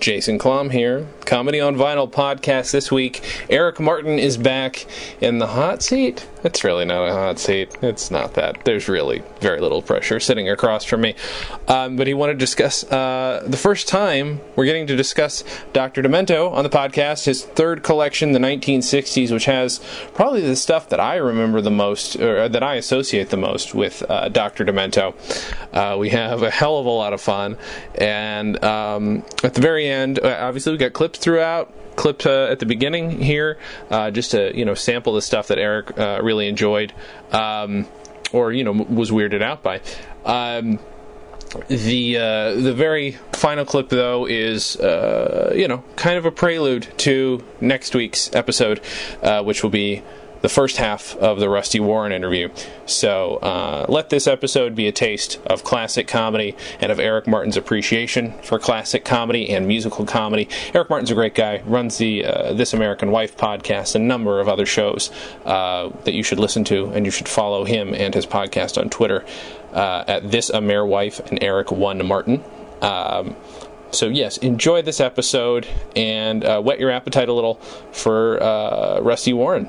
Jason Klamm here. Comedy on Vinyl podcast this week. Eric Martin is back in the hot seat. It's really not a hot seat. It's not that. There's really very little pressure sitting across from me. Um, but he wanted to discuss uh, the first time we're getting to discuss Dr. Demento on the podcast, his third collection, the 1960s, which has probably the stuff that I remember the most, or that I associate the most with uh, Dr. Demento. Uh, we have a hell of a lot of fun. And um, at the very end, uh, obviously, we got clips throughout clip uh, at the beginning here, uh, just to you know sample the stuff that Eric uh, really enjoyed, um, or you know was weirded out by. Um, the uh, the very final clip though is uh, you know kind of a prelude to next week's episode, uh, which will be the first half of the Rusty Warren interview. So uh, let this episode be a taste of classic comedy and of Eric Martin's appreciation for classic comedy and musical comedy. Eric Martin's a great guy, runs the uh, This American Wife podcast, a number of other shows uh, that you should listen to, and you should follow him and his podcast on Twitter uh, at This Amer Wife and Eric One Martin. Um, so yes, enjoy this episode and uh, whet your appetite a little for uh, Rusty Warren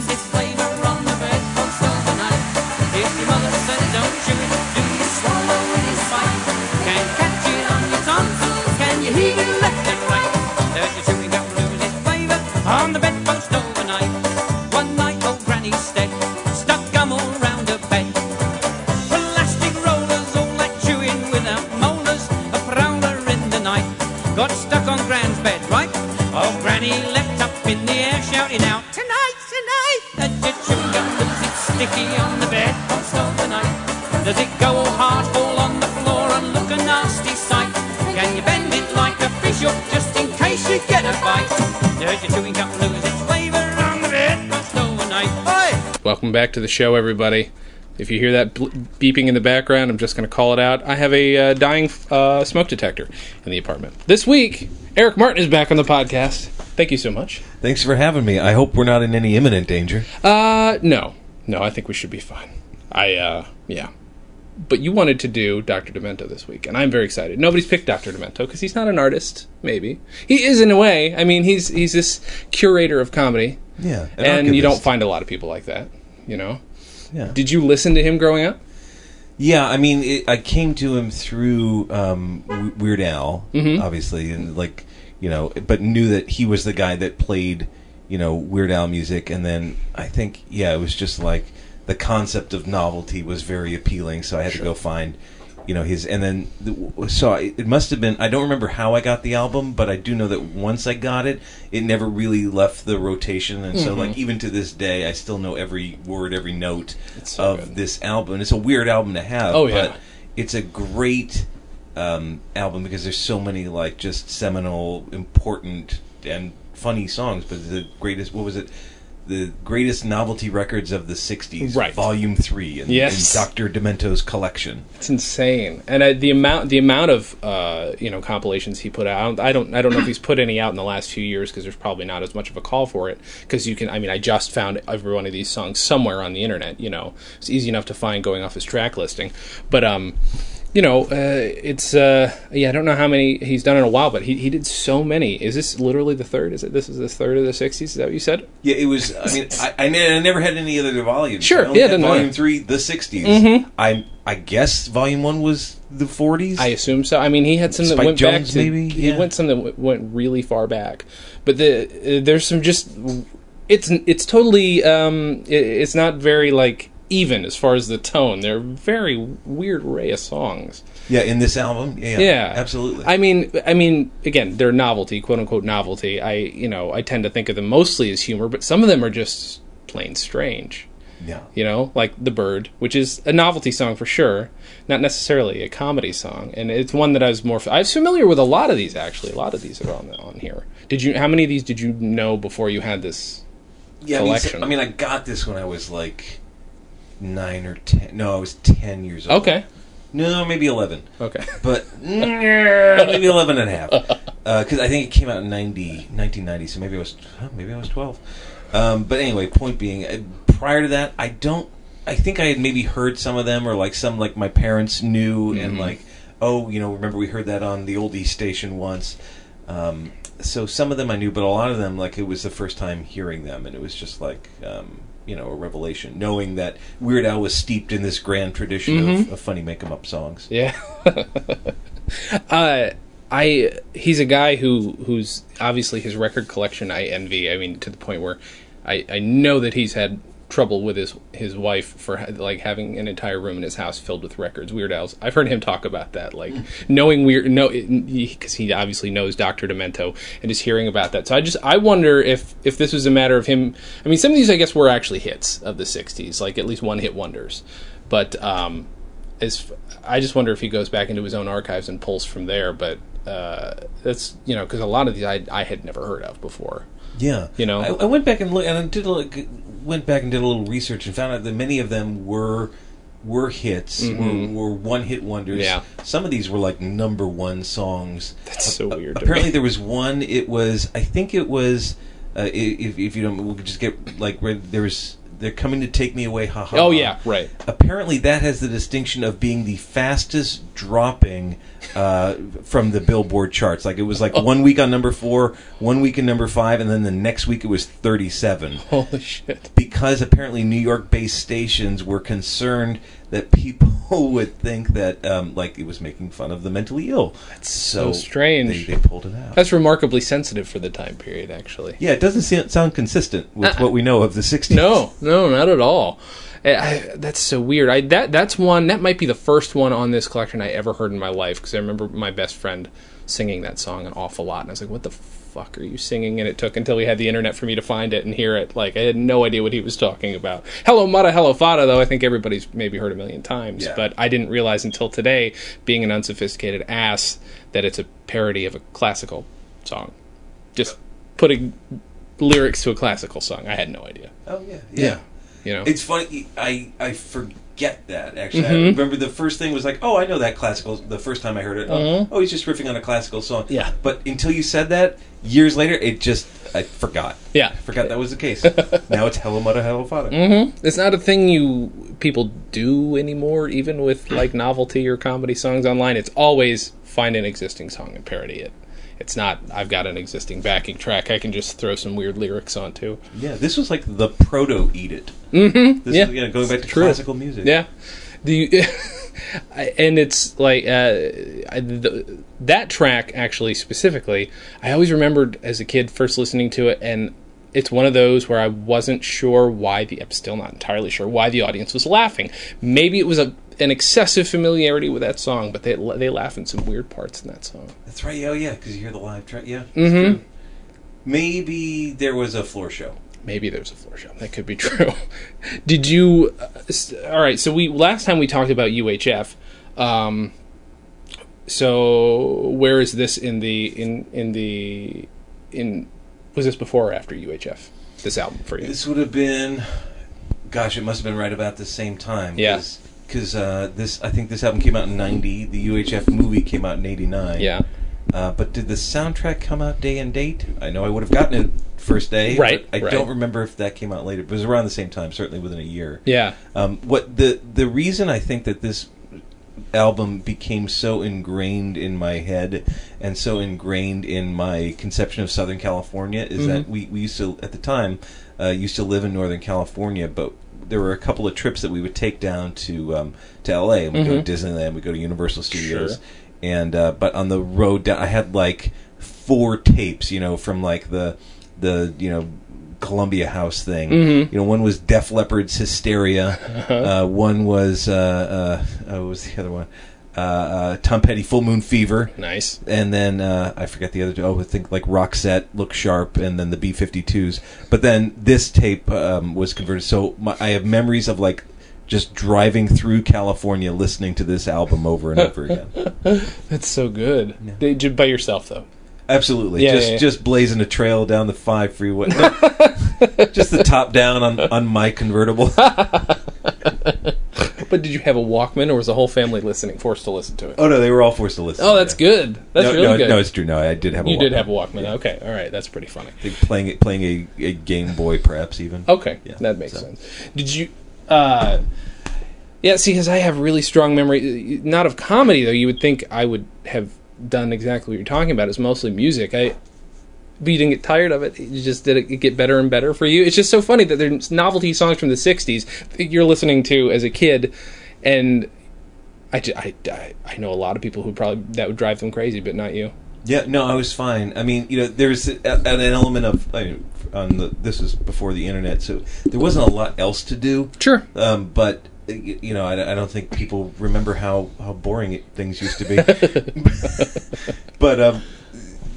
back to the show everybody if you hear that beeping in the background i'm just going to call it out i have a uh, dying uh, smoke detector in the apartment this week eric martin is back on the podcast thank you so much Thanks for having me. I hope we're not in any imminent danger. uh no no i think we should be fine i uh yeah but you wanted to do Dr. Demento this week, and I'm very excited. Nobody's picked Dr. Demento because he's not an artist. Maybe he is in a way. I mean, he's he's this curator of comedy, Yeah, an and you don't find a lot of people like that. You know, Yeah, did you listen to him growing up? yeah. I mean, it, I came to him through um, Weird Al, Mm-hmm. obviously, and like you know, but knew that he was the guy that played you know Weird Al music, and then I think yeah, it was just like the concept of novelty was very appealing, so I had to go find. You know his, and then so it must have been. I don't remember how I got the album, but I do know that once I got it, it never really left the rotation, and Mm-hmm. so like even to this day, I still know every word, every note so of good. this album. It's a weird album to have. Oh, yeah. but it's a great um, album because there's so many like just seminal, important, and funny songs. But the greatest, what was it? The greatest novelty records of the '60s, Right. Volume Three, in, Yes. in Doctor Demento's collection. It's insane, and uh, the amount the amount of uh, you know compilations he put out. I don't I don't know if he's put any out in the last few years because there's probably not as much of a call for it. Because you can, I mean, I just found every one of these songs somewhere on the internet. You know, it's easy enough to find going off his track listing. But um, you know, uh, it's uh, yeah, I don't know how many he's done in a while, but he he did so many. Is this literally the third? Is it this is the third of the '60s? Is that what you said? Yeah, it was. I mean, I, I, ne- I never had any other volumes. Sure, yeah, Volume matter. Three, the '60s. I I guess Volume One was the '40s. I assume so. I mean, he had some that Spike went Jones, back to, maybe? He went some that w- went really far back, but the uh, there's some just it's it's totally um it, it's not very like even as far as the tone. They're a very weird array of songs. yeah, in this album. Yeah, Yeah, absolutely. I mean, I mean, again, they're novelty, quote unquote novelty. I you know I tend to think of them mostly as humor, but some of them are just plain strange. yeah. you know, like The Bird, which is a novelty song for sure, not necessarily a comedy song. And it's one that I was more I was familiar with a lot of these actually. A lot of these are on on here. Did you how many of these did you know before you had this yeah, I mean, collection. I mean, I got this when I was like nine or ten. No, I was ten years old. okay, No, maybe eleven. okay. But maybe 11 and a half. Because I think it came out in 90, 1990, so maybe I was maybe I was 12. Um, but anyway, point being, uh, prior to that, I don't. I think I had maybe heard some of them, or like some like my parents knew, and like, oh, you know, remember we heard that on the old East station once. Um, so some of them I knew, but a lot of them, like, it was the first time hearing them, and it was just like, um, you know, a revelation, knowing that Weird Al was steeped in this grand tradition of, of funny make 'em up songs. Yeah. uh, I he's a guy who who's obviously his record collection I envy. I mean, to the point where I I know that he's had trouble with his his wife for ha- like having an entire room in his house filled with records weird al's i've heard him talk about that like knowing weird no because he obviously knows dr demento and just hearing about that so i just i wonder if if this was a matter of him i mean some of these i guess were actually hits of the 60s like at least one hit wonders but um as I just wonder if he goes back into his own archives and pulls from there. But uh, that's you know because a lot of these I I had never heard of before. Yeah, You know? I, I went back and look, and I did a, little- went back and did a little research and found out that many of them were were hits, were, were one hit wonders. Mm-hmm. Yeah. some of these were like number one songs. That's so weird. Apparently, me. there was one. It was, I think it was. Uh, if if you don't, we could just get like where there was. They're coming to take me away. Ha ha. Oh yeah, right. Apparently, that has the distinction of being the fastest dropping uh, from the Billboard charts. Like it was like one week on number four, one week in number five, and then the next week it was thirty-seven. Holy shit. Because apparently New York-based stations were concerned that people would think that um, like it was making fun of the mentally ill. That's so strange. They, they pulled it out. That's remarkably sensitive for the time period, actually. yeah, it doesn't sound consistent with what we know of the '60s. No, no, not at all. I, I, that's so weird. I that that's one that might be the first one on this collection I ever heard in my life because I remember my best friend singing that song an awful lot, and I was like, "What the fuck are you singing?" And it took until we had the internet for me to find it and hear it. Like I had no idea what he was talking about. Hello, Muddah, Hello, Fadduh, though I think everybody's maybe heard a million times, Yeah. but I didn't realize until today, being an unsophisticated ass, that it's a parody of a classical song. Just putting lyrics to a classical song. I had no idea. Oh yeah, Yeah. You know, It's funny. I I forget that actually. Mm-hmm. I remember the first thing was like, oh, I know that classical. The first time I heard it, oh, oh, he's just riffing on a classical song. Mm-hmm. Yeah. But until you said that, years later, it just I forgot. Yeah. I forgot that was the case. now it's hello mother, hello father. Mm-hmm. it's not a thing you people do anymore. Even with like novelty or comedy songs online, it's always find an existing song and parody it. It's not I've got an existing backing track I can just throw some weird lyrics onto. Yeah, this was like the proto eat it. Mm-hmm. This Yeah. is, yeah, going back to True. classical music. Yeah. I- and it's like uh, I, the, that track actually specifically. I always remembered as a kid first listening to it, and it's one of those where I wasn't sure why the. I'm still not entirely sure why the audience was laughing. Maybe it was a an excessive familiarity with that song, but they they laugh in some weird parts in that song. That's right. Oh yeah, because you hear the live track. Yeah. Mm-hmm. Maybe there was a floor show. Maybe there's a floor show. That could be true. Did you? Uh, s- all right. So we last time we talked about UHF. Um, so where is this in the in in the in? Was this before or after UHF? This album for you? This would have been, gosh, it must have been right about the same time. Yeah. Because uh, this, I think this album came out in '90. The UHF movie came out in '89. yeah. Uh, but did the soundtrack come out day and date? I know I would have gotten it first day. Right, I right. don't remember if that came out later. But it was around the same time, certainly within a year. Yeah. Um, what the the reason I think that this album became so ingrained in my head and so ingrained in my conception of Southern California is that we, we used to at the time uh, used to live in Northern California, but there were a couple of trips that we would take down to um, to LA and we would go to Disneyland, we go to Universal Studios, Sure. and uh, but on the road down, I had like four tapes, you know, from like the the you know Columbia House thing. You know, one was Def Leppard's Hysteria. uh one was uh, uh, uh, what was the other one? Uh, uh, Tom Petty, Full Moon Fever. Nice. And then uh, I forget the other two. Oh, I think like Roxette, Look Sharp, and then the B-52s. But then this tape um, was converted. So my, I have memories of like just driving through California listening to this album over and over again. That's so good. Did you by yourself though? Absolutely, Yeah, just yeah, yeah. just blazing a trail down the five freeway. No, just the top down on on my convertible. But did you have a Walkman, or was the whole family listening, forced to listen to it? oh no, they were all forced to listen. Oh, that's Yeah. good. That's no, really no, good. No, it's true. No, I did have. a you did Walkman. have a Walkman. Okay, all right, that's pretty funny. Playing it, playing a, a Game Boy, perhaps even. Okay, Yeah, that makes so. sense. Did you? uh Yeah, see, because I have really strong memory, not of comedy though. You would think I would have done exactly what you're talking about. It's mostly music. I. But you didn't get tired of it. You just did it get better and better for you. It's just so funny that there's novelty songs from the '60s that you're listening to as a kid, and I, ju- I, I, I know a lot of people who probably that would drive them crazy, but not you. Yeah, no, I was fine. I mean, you know, there's an element of I mean, on the this was before the internet, so there wasn't a lot else to do. Sure. Um, but you know, I, I don't think people remember how how boring it, things used to be. but um,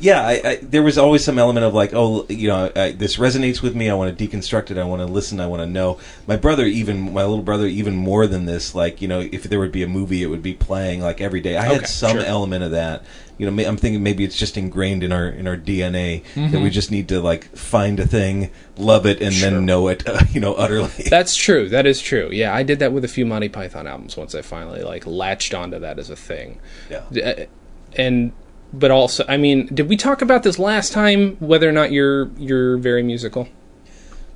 yeah, I, I, there was always some element of like, oh, you know, I, this resonates with me. I want to deconstruct it. I want to listen. I want to know. My brother, even my little brother, even more than this. Like, you know, if there would be a movie, it would be playing like every day. I Okay, had some sure. element of that. You know, I'm thinking maybe it's just ingrained in our in our DNA that we just need to like find a thing, love it, and Mm-hmm. Sure. then know it. you know, utterly. That's true. That is true. Yeah, I did that with a few Monty Python albums once I finally like latched onto that as a thing. yeah. Uh, And but also, I mean, did we talk about this last time? Whether or not you're you're very musical,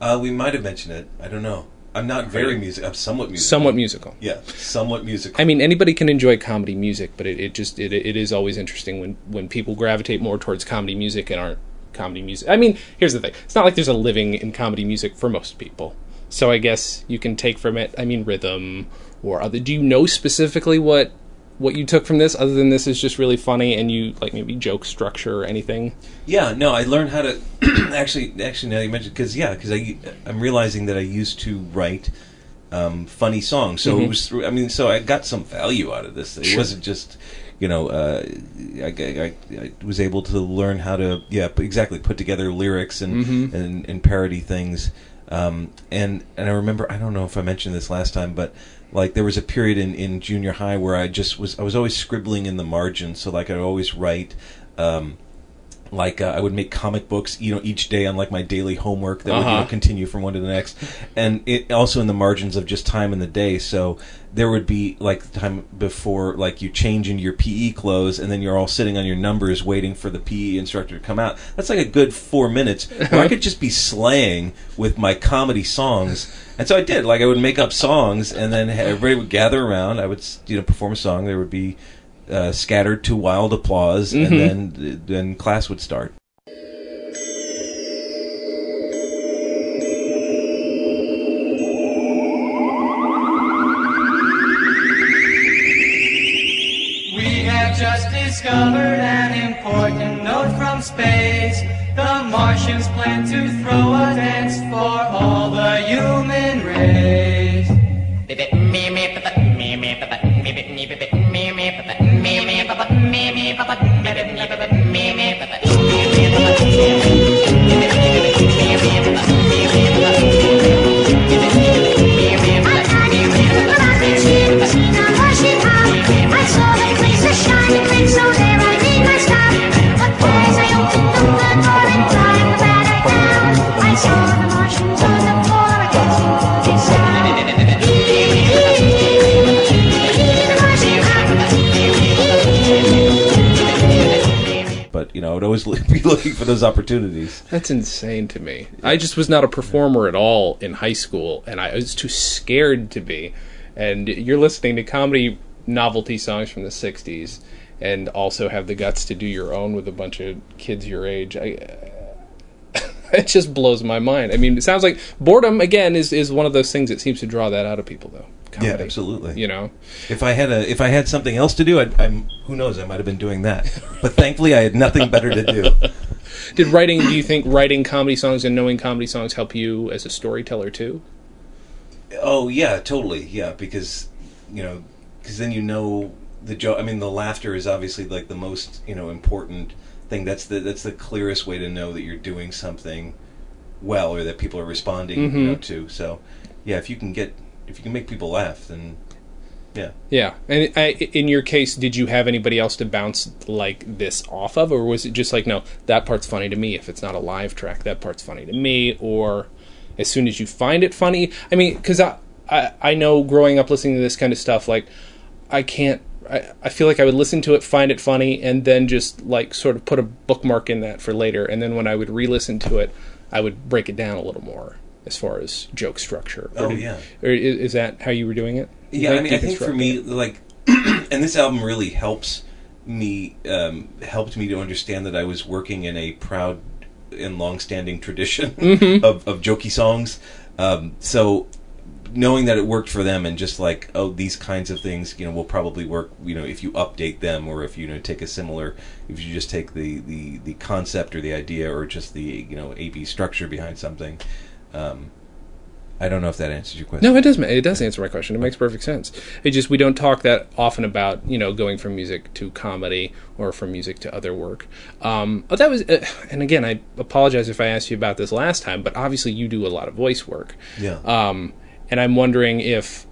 Uh, we might have mentioned it. I don't know. I'm not very music. I'm somewhat musical. somewhat musical. Yeah, somewhat musical. I mean, anybody can enjoy comedy music, but it, it just it, it is always interesting when when people gravitate more towards comedy music and aren't comedy music. I mean, here's the thing: it's not like there's a living in comedy music for most people. So I guess you can take from it. I mean, rhythm or other. Do you know specifically what what you took from this, other than this is just really funny and you like maybe joke structure or anything? Yeah, no, I learned how to actually. Actually, now you mentioned, because yeah, because I I'm realizing that I used to write um, funny songs, so it was. Through, I mean, so I got some value out of this. It Sure. wasn't just. You know, uh, I, I, I was able to learn how to, yeah, exactly, put together lyrics and and, and parody things. Um, and and I remember, I don't know if I mentioned this last time, but like there was a period in, in junior high where I just was I was always scribbling in the margins. So like I'd always write. Um, like uh, I would make comic books, you know, each day on like my daily homework that would you Uh-huh. know, continue from one to the next, and it also in the margins of just time in the day. So there would be like the time before like you change into your PE clothes, and then you're all sitting on your numbers waiting for the PE instructor to come out. That's like a good four minutes where I could just be slaying with my comedy songs. And so I did. Like I would make up songs, and then everybody would gather around. I would, you know, perform a song. There would be uh, scattered to wild applause, and then then class would start. We have just discovered an important note from space. The Martians plan to throw a dance for all the human race. Know, I would always be looking for those opportunities. That's insane to me. I just was not a performer at all in high school, and I was too scared to be. And you're listening to comedy novelty songs from the '60s, and also have the guts to do your own with a bunch of kids your age. I, it just blows my mind. I mean, it sounds like boredom again is is one of those things that seems to draw that out of people, though. Yeah, absolutely. You know, If I had a if I had something else to do, I'd, I'm who knows? I might have been doing that. But thankfully, I had nothing better to do. did writing? Do you think writing comedy songs and knowing comedy songs help you as a storyteller too? Oh yeah, totally. Yeah, because you know, because then you know the joke. I mean, the laughter is obviously like the most you know important thing. That's the that's the clearest way to know that you're doing something well or that people are responding you know, mm-hmm. to. So yeah, if you can get if you can make people laugh, then yeah. Yeah, and I, in your case, did you have anybody else to bounce like this off of, or was it just like, no, that part's funny to me? If it's not a live track, that part's funny to me, or as soon as you find it funny. I mean, because I, I I know growing up listening to this kind of stuff, like I can't. I, I feel like I would listen to it, find it funny, and then just like sort of put a bookmark in that for later. And then when I would re-listen to it, I would break it down a little more as far as joke structure. Or Oh, did- yeah. Or is, is that how you were doing it? Yeah, I mean, I think for me, like, and this album really helps me, um, helped me to understand that I was working in a proud and long-standing tradition Mm-hmm. of, of jokey songs. Um, so knowing that it worked for them and just like, oh, these kinds of things, you know, will probably work, you know, if you update them or if you know take a similar, if you just take the the the concept or the idea or just the you know AB structure behind something. Um, I don't know if that answers your question. No, it does. It does answer my question. It makes perfect sense. It just we don't talk that often about you know going from music to comedy or from music to other work. Um, but that was, uh, and again, I apologize if I asked you about this last time, but obviously you do a lot of voice work. Yeah. Um, and I'm wondering if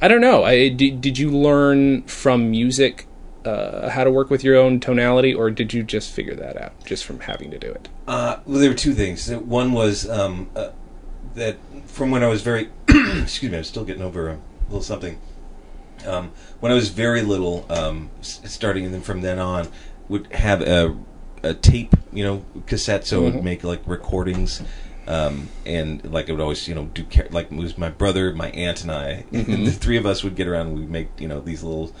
I don't know. I did, did you learn from music uh, how to work with your own tonality, or did you just figure that out just from having to do it? Uh, well, there were two things. One was um, uh, that from when I was very, excuse me, I'm still getting over a little something. Um, when I was very little, um, starting and then from then on, would have a, a tape, you know, cassette, so it would make like recordings. Um, and like I would always, you know, do like it was my brother, my aunt, and I. and the three of us would get around and we'd make, you know, these little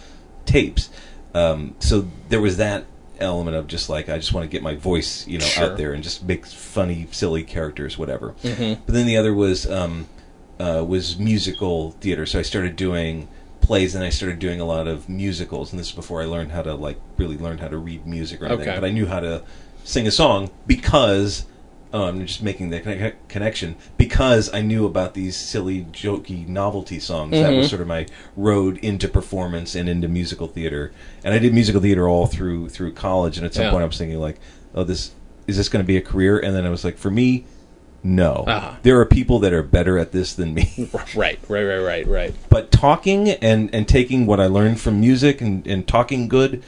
tapes. Um, so there was that element of just like I just want to get my voice, you know, Sure. out there and just make funny, silly characters, whatever. But then the other was um, uh, was musical theater. So I started doing plays, and I started doing a lot of musicals. And this is before I learned how to like really learn how to read music or anything. Okay. But I knew how to sing a song because. Oh, I'm just making the conne- connection because I knew about these silly, jokey novelty songs. That was mm-hmm. sort of my road into performance and into musical theater. And I did musical theater all through through college. And at some Yeah. point, I was thinking like, "Oh, this is this going to be a career?" And then I was like, "For me, no. Uh-huh. There are people that are better at this than me." Right, right, right, right, right. but talking and and taking what I learned from music and and talking good,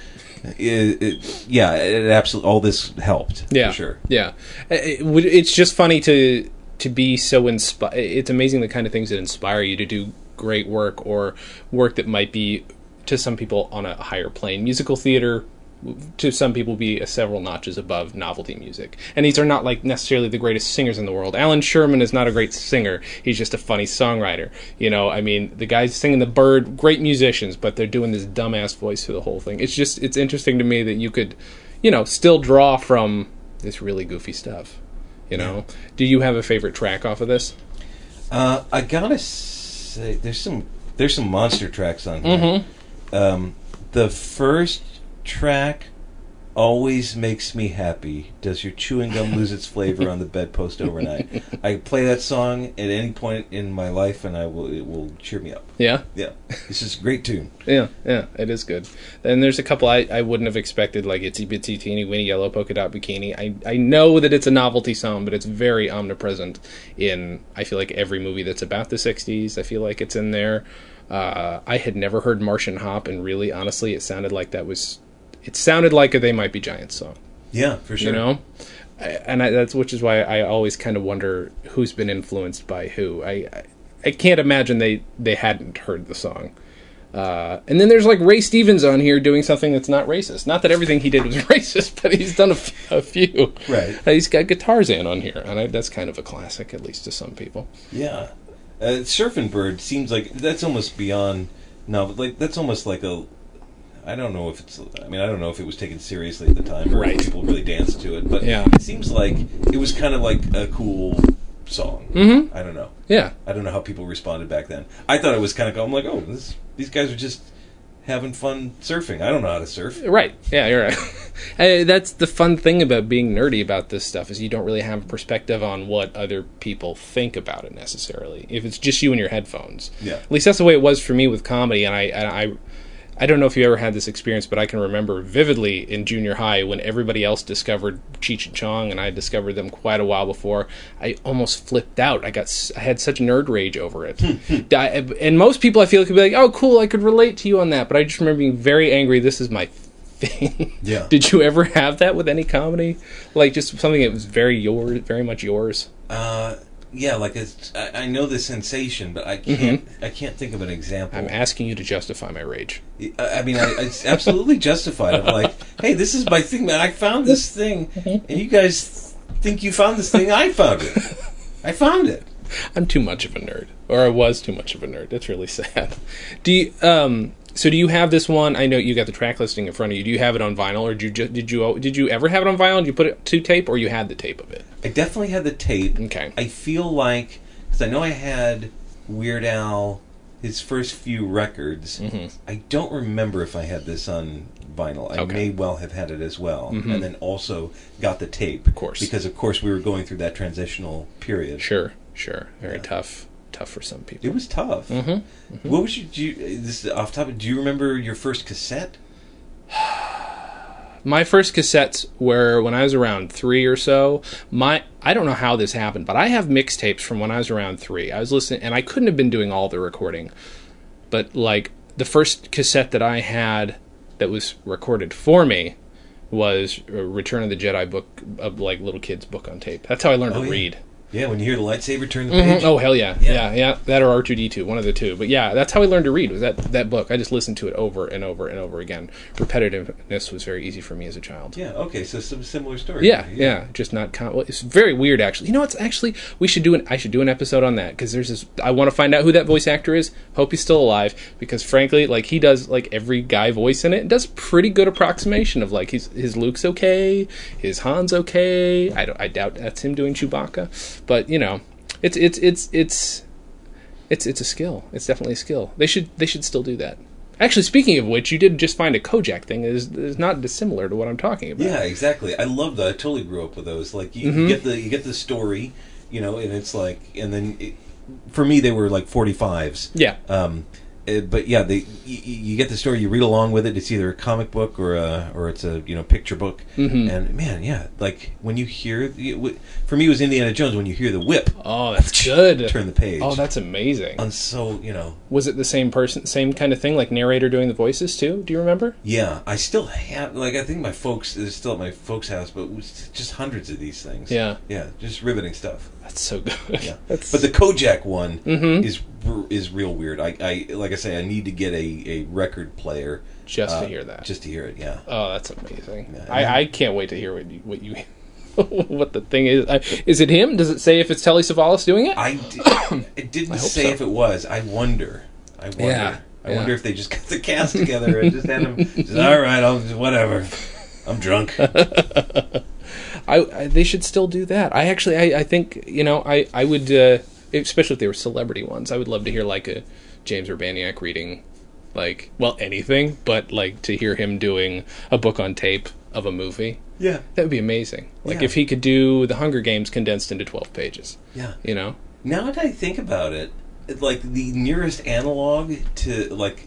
it, it, yeah, it absolutely all this helped. Yeah, for sure. Yeah, it- it's just funny to to be so inspired. It's amazing the kind of things that inspire you to do great work or work that might be to some people on a higher plane. Musical theater to some people be a several notches above novelty music. And these are not like necessarily the greatest singers in the world. Allan Sherman is not a great singer. He's just a funny songwriter. You know, I mean, the guys singing the bird, great musicians, but they're doing this dumbass voice through the whole thing. It's just it's interesting to me that you could, you know, still draw from this really goofy stuff. You know, do you have a favorite track off of this? Uh, I gotta say, there's some there's some monster tracks on here. Mm-hmm. Um, the first track always makes me happy. Does your chewing gum lose its flavor on the bedpost overnight? I play that song at any point in my life, and I will it will cheer me up. Yeah, Yeah, this is a great tune. yeah, yeah. It is good. And there's a couple I, I wouldn't have expected, like Itsy Bitsy Teeny Weeny Yellow Polka Dot Bikini. I I know that it's a novelty song, but it's very omnipresent in I feel like every movie that's about the '60s. I feel like it's in there. Uh, I had never heard Martian Hop, and really, honestly, it sounded like that was. It sounded like a They Might Be Giants song. Yeah, for sure. you know and I, that's which is why I always kind of wonder who's been influenced by who. I I, I can't imagine they they hadn't heard the song. Uh, and then there's like Ray Stevens on here doing something that's not racist. Not that everything he did was racist, but he's done a, f- a few. Right. Uh, he's got Guitarzan on here, and I, that's kind of a classic, at least to some people. Yeah, uh, Surfing Bird seems like that's almost beyond. No, like that's almost like a. I don't know if it's. I mean, I don't know if it was taken seriously at the time, or Right. if people really danced to it. But Yeah. it seems like it was kind of like a cool song. Mm-hmm. I don't know. Yeah, I don't know how people responded back then. I thought it was kind of. I'm like, oh, this, these guys are just having fun surfing. I don't know how to surf. Right. Yeah, you're right. That's the fun thing about being nerdy about this stuff is you don't really have a perspective on what other people think about it necessarily. If it's just you and your headphones. Yeah. At least that's the way it was for me with comedy, and I and I. I don't know if you ever had this experience, but I can remember vividly in junior high when everybody else discovered Cheech and Chong, and I discovered them quite a while before. I almost flipped out. I got, I had such nerd rage over it. I- and most people, I feel, could be like, "Oh, cool, I could relate to you on that." But I just remember being very angry. This is my thing. Yeah. Did you ever have that with any comedy? Like just something that was very yours, very much yours. Uh, yeah, like it's, I, I know the sensation, but I can't. I can't think of an example. I'm asking you to justify my rage. I, I mean, I, it's absolutely justified. I'm like, hey, this is my thing, man. I found this thing, and you guys think you found this thing. I found it. I found it. I'm too much of a nerd, or I was too much of a nerd. It's really sad. Do you, um, so do you have this one? I know you got the track listing in front of you. Do you have it on vinyl, or did you ju- did you did you ever have it on vinyl? Did you put it to tape, or you had the tape of it? I definitely had the tape. Okay. I feel like because I know I had Weird Al his first few records. I don't remember if I had this on vinyl. I Mm-hmm. Okay. Mm-hmm. may well have had it as well, and then also got the tape. Of course. because of course we were going through that transitional period. Sure, sure. Very Yeah. tough, tough for some people. It was tough. Mm-hmm. What was you? Do you this is off topic? Do you remember your first cassette? my first cassettes were when I was around three or so. My I don't know how this happened, but I have mixtapes from when I was around three. I was listening, and I couldn't have been doing all the recording, but like the first cassette that I had that was recorded for me was uh, Return of the Jedi book, of like little kids book on tape. That's how I learned Oh, to yeah. read. Yeah, when you hear the lightsaber turn the Mhm. page. Oh hell yeah. yeah, Yeah. yeah, That or R two D two, one of the two. But yeah, that's how I learned to read. Was that that book? I just listened to it over and over and over again. Repetitiveness was very easy for me as a child. Yeah. Okay. So some similar story. Yeah, yeah, just not. Con- well, it's very weird, actually. You know, what's actually we should do an. I should do an episode on that because there's this. I want to find out who that voice actor is. Hope he's still alive because, frankly, like he does like every guy voice in it. and Does a pretty good approximation of like his his Luke's okay, his Han's okay. I don't. I doubt that's him doing Chewbacca, but you know, it's it's it's it's it's it's a skill. It's definitely a skill. They should they should still do that. Actually, speaking of which, you did just find a Kojak thing that is, is not dissimilar to what I'm talking about. Yeah, exactly. I love that. I totally grew up with those. Like you, Mm-hmm. you get the you get the story, you know, and it's like, and then it, for me they were like forty fives. Yeah. Um, but yeah, they you, you get the story, you read along with it. It's either a comic book or a or it's a you know picture book. Mm-hmm. And man, yeah, like when you hear for me it was Indiana Jones when you hear the whip Oh, that's good. turn the page. Oh, that's amazing. and so you know Was it the same person, same kind of thing, like narrator doing the voices too? Do you remember? Yeah, I still have like I think my folks is still at my folks' house, but it was just hundreds of these things. Yeah. yeah, just riveting stuff. That's so good. Yeah, That's, but the Kojak one Mhm. is is real weird. I, I like I say, I need to get a, a record player just uh, to hear that. Just to hear it, yeah. oh, that's amazing. Yeah. I, I can't wait to hear what you, what you what the thing is. I, is it him? Does it say if it's Telly Savalas doing it? I di- it didn't hope say so. if it was. I wonder. I wonder. Yeah, I yeah. wonder if they just got the cast together and just had them. Just, All right, I'll whatever. I'm drunk. I, I they should still do that. I actually I, I think you know I I would uh, especially if they were celebrity ones. I would love to hear like a James Urbaniak reading like well anything, but like to hear him doing a book on tape of a movie. Yeah, That would be amazing. Like Yeah. if he could do the Hunger Games condensed into twelve pages. yeah. You know? Now that I think about it, it- like the nearest analog to like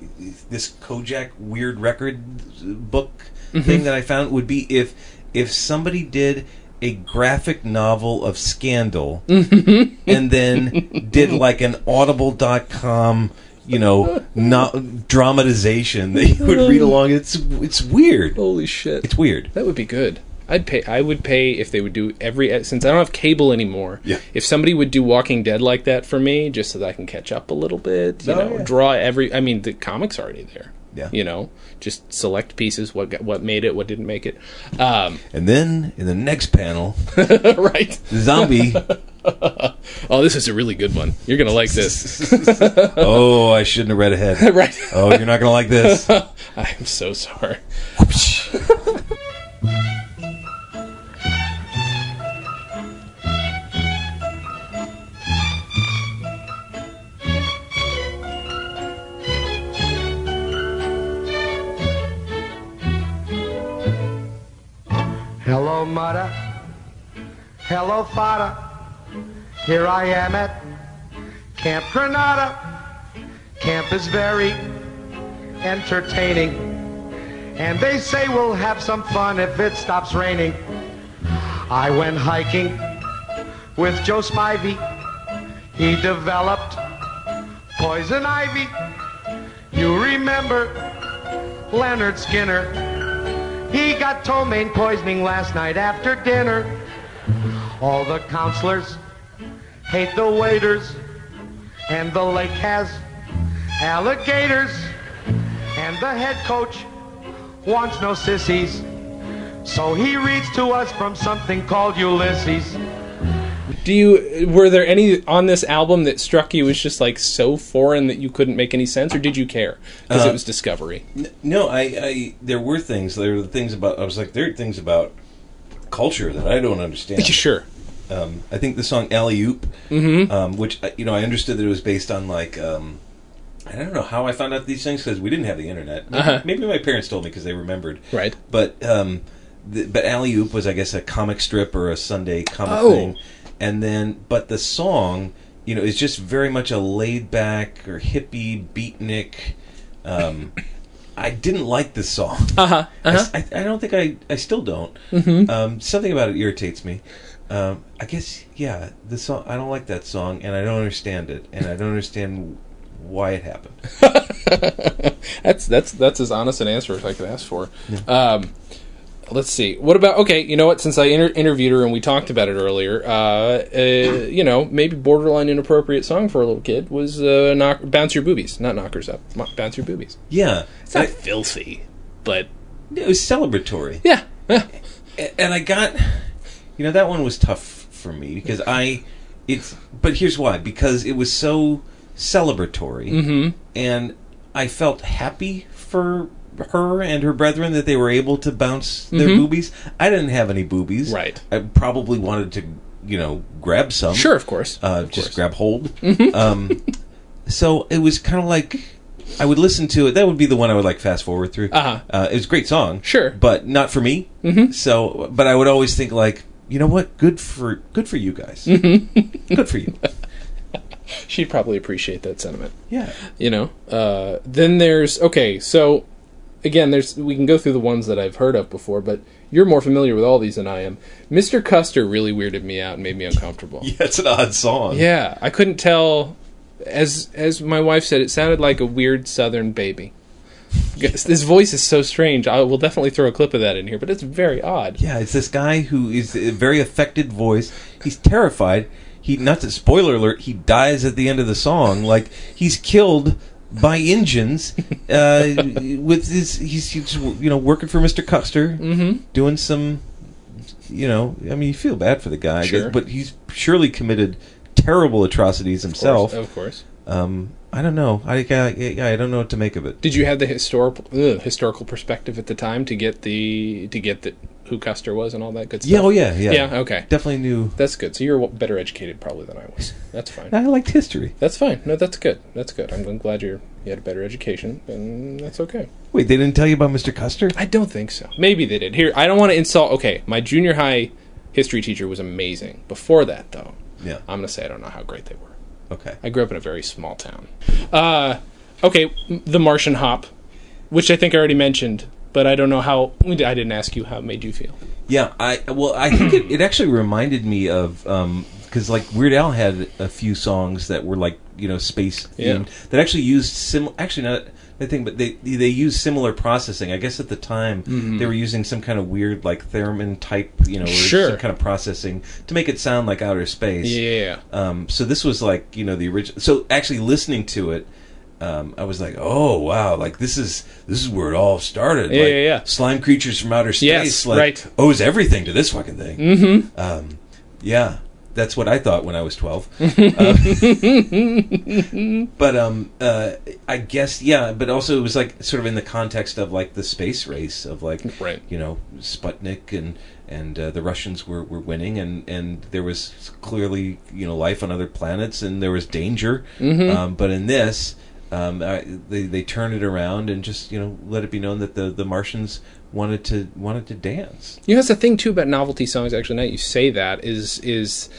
this Kojak weird record book Mm-hmm. thing that I found would be if if somebody did a graphic novel of Scandal Mm-hmm. and then did like an audible.com you know not dramatization that you would read along it's it's weird Holy shit. it's weird That would be good. I'd pay. I would pay if they would do every. Since I don't have cable anymore. Yeah. If somebody would do Walking Dead like that for me, just so that I can catch up a little bit, you Oh, know, yeah. draw every. I mean, the comics already there. Yeah. You know, just select pieces. What got, what made it? What didn't make it? Um, and then in the next panel right. zombie Oh, this is a really good one. You're gonna like this. oh I shouldn't have read ahead right. oh you're not gonna like this I'm so sorry. Hello, father. Here I am at Camp Granada. Camp is very entertaining. And they say we'll have some fun if it stops raining. I went hiking with Joe Spivey. He developed poison ivy. You remember Leonard Skinner. He got ptomaine poisoning last night after dinner. All the counselors hate the waiters, and the lake has alligators, and the head coach wants no sissies. So he reads to us from something called Ulysses. Do you were there any on this album that struck you as just like so foreign that you couldn't make any sense, or did you care because Uh, it was Discovery? No, I, I there were things. There were things about. I was like, there are things about culture that I don't understand. Sure. Um, I think the song "Alley Oop," um, which you know, I understood that it was based on like. Um, I don't know how I found out these things because we didn't have the internet. Maybe, Uh-huh. maybe my parents told me because they remembered. Right. But um, the, but Alley Oop was, I guess, a comic strip or a Sunday comic Oh. thing. And then, but the song, you know, is just very much a laid back or hippie beatnik. I didn't like this song. Uh huh. I s- I, I don't think I. I still don't. Um, something about it irritates me. Um, I guess yeah. The song. I don't like that song, and I don't understand it, and I don't understand why it happened. That's that's that's as honest an answer as I could ask for. Um, let's see. What about okay? You know what? Since I inter- interviewed her and we talked about it earlier, uh, uh, you know, maybe borderline inappropriate song for a little kid was uh, knock, "Bounce Your Boobies," not "Knockers Up." "Bounce Your Boobies." Yeah, It's not I- filthy, but it was celebratory. yeah, yeah. And I got, you know, that one was tough for me because I, it's. But here's why: because it was so celebratory, Mm-hmm. and I felt happy for her and her brethren that they were able to bounce their boobies. I didn't have any boobies. Mm-hmm. Right. I probably wanted to, you know, grab some. Sure, of course. Uh, Of just course. Mm-hmm. grab hold. Um, so it was kind of like I would listen to it. That would be the one I would like fast forward through. Uh-huh. Uh, it was a great song. Sure. but not for me. Mm-hmm. So, but I would always think like, you know what? Good for good for you guys. Mm-hmm. good for you. She'd probably appreciate that sentiment. Yeah. you know uh, then there's okay so again there's we can go through the ones that i've heard of before but you're more familiar with all these than i am mr custer really weirded me out and made me uncomfortable Yeah, it's an odd song. yeah i couldn't tell as as my wife said it sounded like a weird southern baby his voice is so strange i will definitely throw a clip of that in here but it's very odd Yeah, it's this guy who is a very affected voice. He's terrified. He not to spoiler alert. He dies at the end of the song. Like he's killed by Indians. Uh, with his he's, he's you know working for Mister Custer, mm-hmm doing some. You know, I mean, you feel bad for the guy, Sure. guess, but he's surely committed terrible atrocities himself. of course Um, I don't know. I, I I don't know what to make of it. did you have the historical ugh, historical perspective at the time to get the to get the who custer was and all that good stuff Yeah, oh yeah, yeah, yeah okay Definitely knew. That's good. So you're better educated probably than I was. That's fine. I liked history. That's fine. No, that's good. That's good. I'm, I'm glad you're you had a better education, and that's okay. Wait, they didn't tell you about Mister Custer? I don't think so. Maybe they did. Here, I don't want to insult. Okay, my junior high history teacher was amazing. Before that, though, Yeah. I'm gonna say I don't know how great they were. Okay. I grew up in a very small town. Uh, okay, the Martian Hop, which I think I already mentioned, but I don't know how. I didn't ask you how it made you feel. Yeah, I well, I think it, it actually reminded me of because like Weird Al had a few songs that were like you know space Yeah. themed that actually used sim. Actually, not the thing, but they they used similar processing. I guess at the time they were using some kind of weird like theremin type, you know, Mm-hmm. Sure. some kind of processing to make it sound like outer space. Yeah. Um, so this was like you know the original. So actually listening to it, um, I was like, oh wow, like this is this is where it all started. Yeah, like, yeah, yeah. Slime creatures from outer space, Yes, like right. owes everything to this fucking thing. Mm-hmm. Um, yeah, that's what I thought when I was twelve. Uh, but um, uh, I guess yeah, but also it was like sort of in the context of like the space race of like Right. you know Sputnik and and uh, the Russians were, were winning and and there was clearly you know life on other planets and there was danger. Mm-hmm. Um, but in this. Um, they they turn it around and just you know let it be known that the, the Martians wanted to wanted to dance. You know, that's the thing too about novelty songs. Actually, now that you say that is is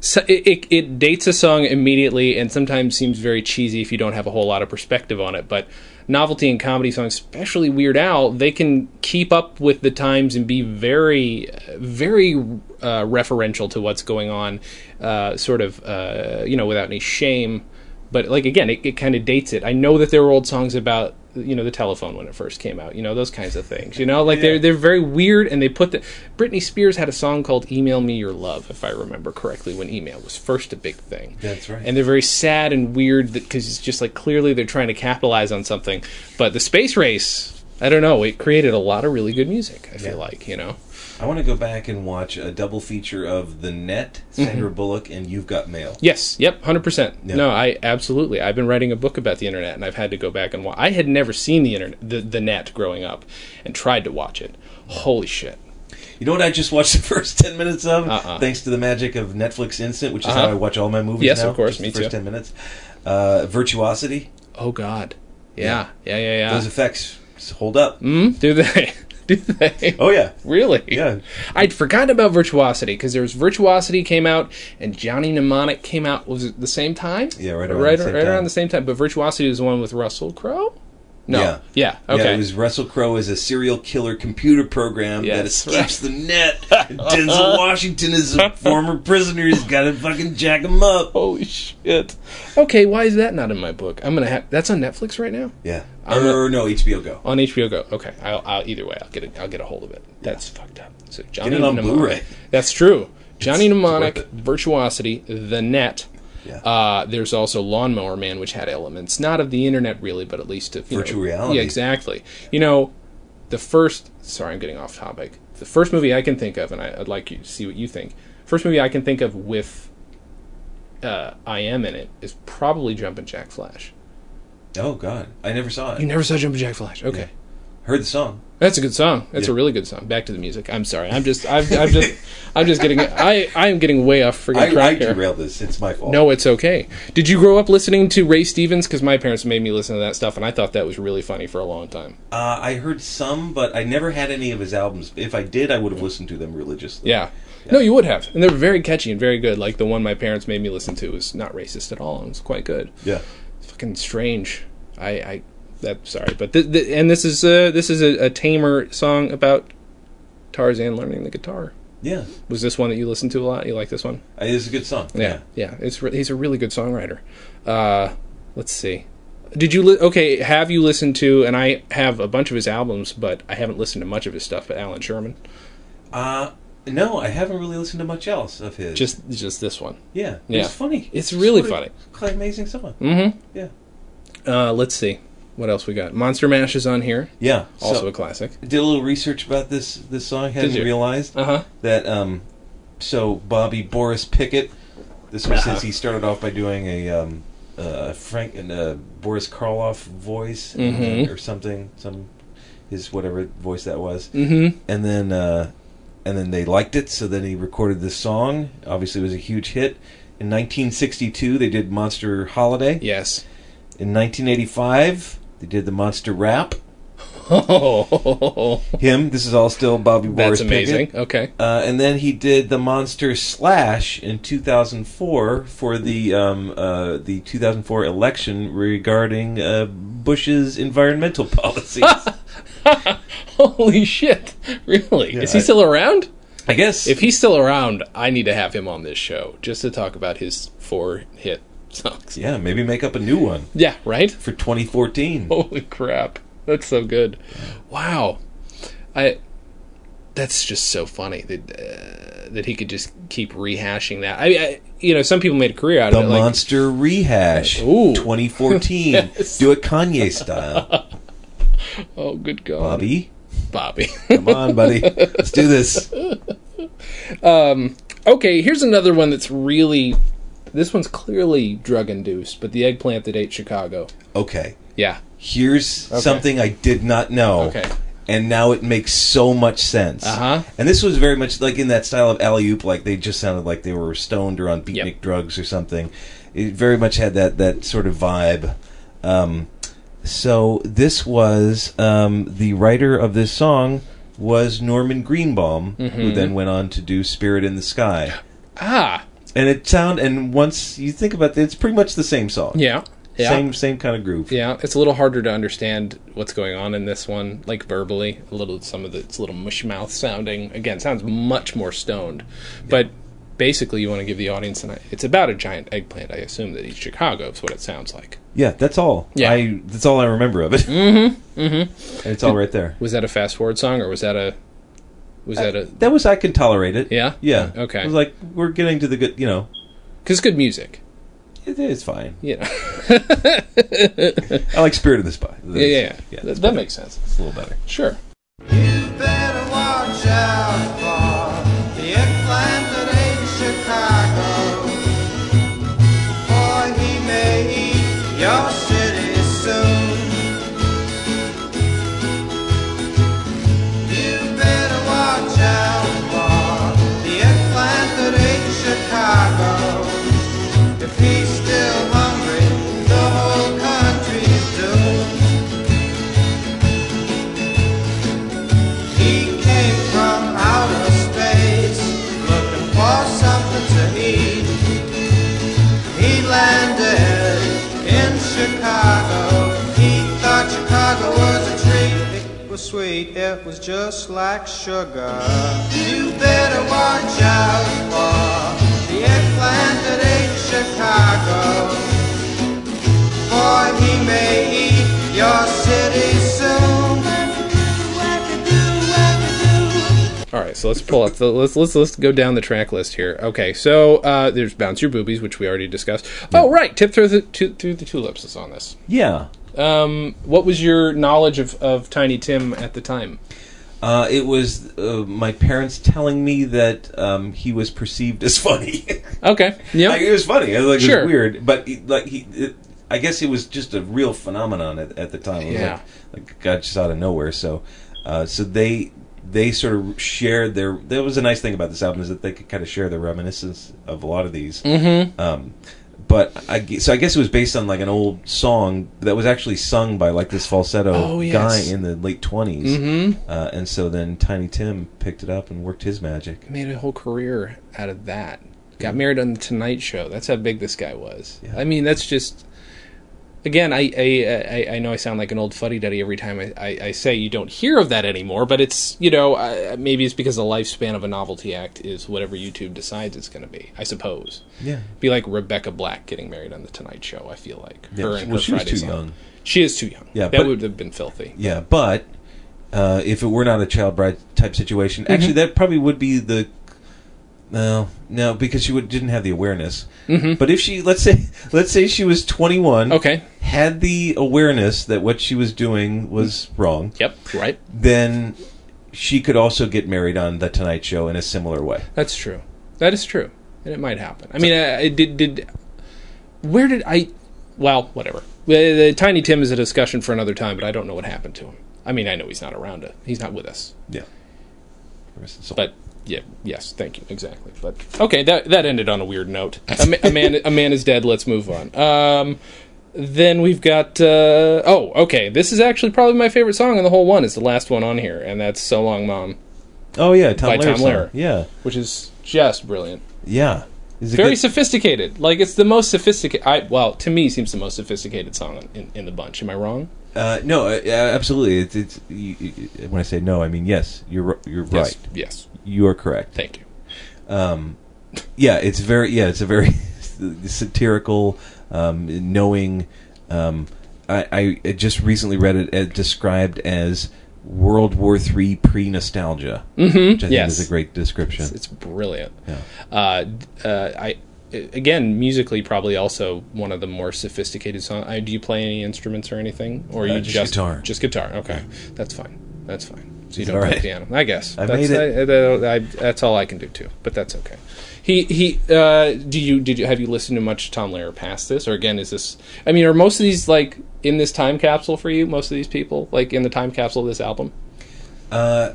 so it, it, it dates a song immediately, and sometimes seems very cheesy if you don't have a whole lot of perspective on it. But novelty and comedy songs, especially Weird Al, they can keep up with the times and be very, very uh, referential to what's going on, uh, sort of, uh, you know, without any shame. But like again, it, it kind of dates it. I know that there were old songs about you know the telephone when it first came out. You know those kinds of things. You know, like they're they're very weird, and they put the Britney Spears had a song called "Email Me Your Love," if I remember correctly, when email was first a big thing. That's right. And they're very sad and weird because it's just like clearly they're trying to capitalize on something. But the space race, I don't know, it created a lot of really good music. I feel Yeah. like you know. I want to go back and watch a double feature of The Net, Sandra Bullock, and You've Got Mail. Yes. Yep. Hundred percent. Yeah. No, I absolutely. I've been writing a book about the internet, and I've had to go back and watch. I had never seen the internet, the, the net, growing up, and tried to watch it. Holy shit! You know what I just watched the first 10 minutes of? Uh-uh. Thanks to the magic of Netflix Instant, which is Uh-huh. how I watch all my movies Yes, now. of course, me the first too. 10 minutes. Uh, Virtuosity. Oh God. Yeah. Yeah. Yeah. Yeah. Those effects hold up. Mm, do they? do they? Oh, yeah. Really? Yeah. I'd forgotten about Virtuosity because there was Virtuosity came out and Johnny Mnemonic came out. Was it the same time? Yeah, right around right, the same right time. around the same time. But Virtuosity was the one with Russell Crowe. No. Yeah. Yeah. Okay. Yeah, it was Russell Crowe as a serial killer computer program that Yes, escapes the net. Denzel Washington is a former prisoner. He's got to fucking jack him up. Holy shit. Okay, why is that not in my book? I'm gonna have that's on Netflix right now. Yeah. I'm or no, HBO Go. On HBO Go. Okay, I'll, I'll either way, I'll get it. I'll get a hold of it. That's fucked up. So Johnny it on Mnemonic- Blu-ray. That's true. Johnny It's Mnemonic. Virtuosity, The Net. Yeah. Uh, there's also Lawnmower Man, which had elements not of the internet really, but at least of Virtual know- reality. Yeah, exactly. You know, the first. Sorry, I'm getting off topic. The first movie I can think of, and I, I'd like you to see what you think. First movie I can think of with uh, I am in it is probably Jumpin' Jack Flash. Oh, God. I never saw it. You never saw Jumpin' Jack Flash? Okay. Yeah. Heard the song. That's a good song. That's a really good song. Back to the music. I'm sorry. I'm just. I'm, I'm just. I'm just getting. I. I am getting way off freaking I, I here. derailed this. It's my fault. No, it's okay. Did you grow up listening to Ray Stevens? Because my parents made me listen to that stuff, and I thought that was really funny for a long time. Uh, I heard some, but I never had any of his albums. If I did, I would have listened to them religiously. Yeah. No, you would have, and they were very catchy and very good. Like the one my parents made me listen to was not racist at all, and was quite good. Yeah. Fucking strange. I. I that sorry, but th- th- and this is uh this is a, a tamer song about Tarzan learning the guitar. Yeah. Was this one that you listened to a lot? You like this one? Uh, It's a good song. Yeah, yeah. It's re- he's a really good songwriter. Uh, let's see. Did you li- okay? Have you listened to? And I have a bunch of his albums, but I haven't listened to much of his stuff. But Allan Sherman, Uh, no, I haven't really listened to much else of his. just just this one. yeah, Yeah. it's funny. It's really funny. Quite amazing song. Mm-hmm. Yeah, Uh, let's see. What else we got? Monster Mash is on here. yeah. Also so, a classic. did a little research about this this song. Hadn't you? realized Uh huh. that. Um, so Bobby Boris Pickett. This was Uh-huh. his. He started off by doing a um, uh, Frank and uh, Boris Karloff voice Mhm. or something. Some his whatever voice that was. Mm-hmm. and then uh, and then they liked it, so then he recorded this song. Obviously, it was a huge hit. In 1962, they did Monster Holiday. Yes. In 1985, they did the Monster Rap. Oh, Him. This is all still Bobby Boris that's amazing. Pickett. Okay. Uh, and then he did the Monster Slash in 2004 for the um, uh, the 2004 election regarding uh, Bush's environmental policies. Holy shit! Really? Yeah, is he I- still around? I guess If he's still around, I need to have him on this show just to talk about his four hit songs. yeah, maybe make up a new one Yeah, right? for 2014. Holy crap. That's so good. Wow. I that's just so funny that uh, that he could just keep rehashing that. I, I you know, some people made a career out The of it like Monster Rehash Ooh. 2014. Yes. Do it Kanye style. Oh, good god. Bobby, Bobby. come on, buddy. Let's do this. okay, here's another one that's really this one's clearly drug induced, but the eggplant that ate Chicago. Okay. Yeah. Here's something I did not know. Okay. And now it makes so much sense. Uh-huh. And this was very much like in that style of alley oop, like they just sounded like they were stoned or on beatnik Yep. drugs or something. It very much had that that sort of vibe. Um, so this was um, the writer of this song was Norman Greenbaum, Mm-hmm. who then went on to do "Spirit in the Sky." Ah. And it sound and once you think about it, it's pretty much the same song. Yeah. Yeah. Same same kind of groove. Yeah, it's a little harder to understand what's going on in this one, like verbally. A little, some of the, it's a little mush mouth sounding. Again, sounds much more stoned, but basically you want to give the audience an it's about a giant eggplant. I assume that eats Chicago is what it sounds like. Yeah, that's all. Yeah. I that's all I remember of it. Mm-hmm. Mm-hmm. It's all right there. Was that a fast forward song or was that a was that uh, a That was I can tolerate it. Yeah? Yeah. Okay. It was like we're getting to the good. You know, cuz good music, it is fine. you know. I like Spirit of the Spy. yeah, yeah. yeah. yeah. that, that makes sense. It's a little better. Sure. Sweet, it was just like sugar. You better watch out for the eggplant that ain't Chicago. For he may eat your city soon. All right, so let's pull up the let's let's let's go down the track list here. Okay, so uh, there's "Bounce Your Boobies," which we already discussed. Oh, right, "Tip Through the tu- Through the Tulips" is on this. Yeah. Um, what was your knowledge of, of Tiny Tim at the time? Uh, it was uh, my parents telling me that um, he was perceived as funny. Okay, yeah, like, it was funny. It was, like, it Sure. was weird, but he, like he, it, I guess it was just a real phenomenon at, at the time. It was Yeah. like, like God just out of nowhere. So, uh, so they they sort of shared their. That was a nice thing about this album is that they could kind of share their reminiscence of a lot of these. Mm-hmm. Um, but I so I guess it was based on like an old song that was actually sung by like this falsetto Oh, yes. guy in the late 20s mm-hmm. uh, and so then Tiny Tim picked it up and worked his magic. made a whole career out of that. Got married on the Tonight Show. That's how big this guy was. Yeah. I mean, that's just. Again, I I, I I know I sound like an old fuddy duddy every time I, I, I say you don't hear of that anymore, but it's you know uh, maybe it's because the lifespan of a novelty act is whatever YouTube decides it's going to be. I suppose. Yeah. Be like Rebecca Black getting married on the Tonight Show. I feel like Yeah, her and well, her she was Friday too song. young. She is too young. Yeah, that but- would have been filthy. Yeah, but uh, if it were not a child bride type situation, Mm-hmm. actually, that probably would be the. No, no, because she would, didn't have the awareness. Mm-hmm. But if she, let's say, let's say she was twenty one, Okay. had the awareness that what she was doing was wrong, Yep. Right. then she could also get married on the Tonight Show in a similar way. That's true. That is true, and it might happen. I mean, I, I did did. Where did I? Well, whatever. The, the Tiny Tim is a discussion for another time, but I don't know what happened to him. I mean, I know he's not around. It. He's not with us. Yeah. Rest his soul. But yeah, yes, thank you, exactly. But okay, that that ended on a weird note. A, ma- a man, a man is dead. Let's move on. Um, then we've got. Uh, oh, okay. This is actually probably my favorite song in the whole one. It's the last one on here, and that's "So Long, Mom," oh yeah, Tom by Lehrer Tom. Lehrer. Yeah, which is just brilliant. yeah. Is it very good? sophisticated. Like it's the most sophisticated. I well, to me, seems the most sophisticated song in, in the bunch. Am I wrong? Uh, no, uh, absolutely. It's, it's you, you, when I say no, I mean yes. You're you're Yes. right. Yes. You are correct. Thank you. Um, yeah, it's very yeah, it's a very satirical, um, knowing. Um, I, I just recently read it uh, described as World War Three pre nostalgia, mm-hmm. which I think Yes. is a great description. It's, it's brilliant. Yeah. Uh, d- uh, I again musically probably also one of the more sophisticated songs. Do you play any instruments or anything, or Uh, you just guitar. Just guitar. Okay, that's fine. That's fine. So you don't play right? piano. I guess I that's, made it. I- I- I- that's all I can do too. But that's okay. He he. Uh, do you did you have you listened to much Tom Lehrer past this, or again is this? I mean, are most of these like in this time capsule for you? Most of these people like in the time capsule of this album? Uh,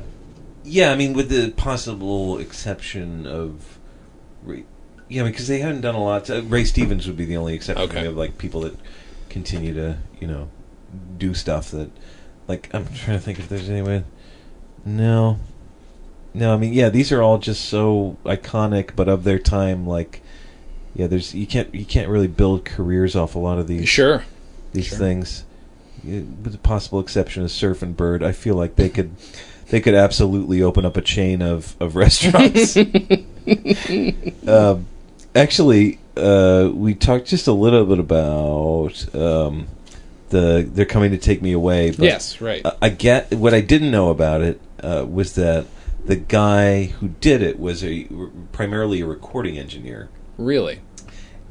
yeah, I mean, with the possible exception of, Ray, yeah, because they haven't done a lot. To, Ray Stevens would be the only exception Okay. of like people that continue to you know do stuff that, like, I'm trying to think if there's anyone. No, no. I mean, yeah, these are all just so iconic, but of their time. Like, yeah, there's you can't you can't really build careers off a lot of these Sure. these Sure. things. With the possible exception of Surf and Bird, I feel like they could they could absolutely open up a chain of, of restaurants. um, actually, uh, we talked just a little bit about um, the they're coming to take me away. But yes, right. I- I get what I didn't know about it uh, was that the guy who did it was a primarily a recording engineer, really?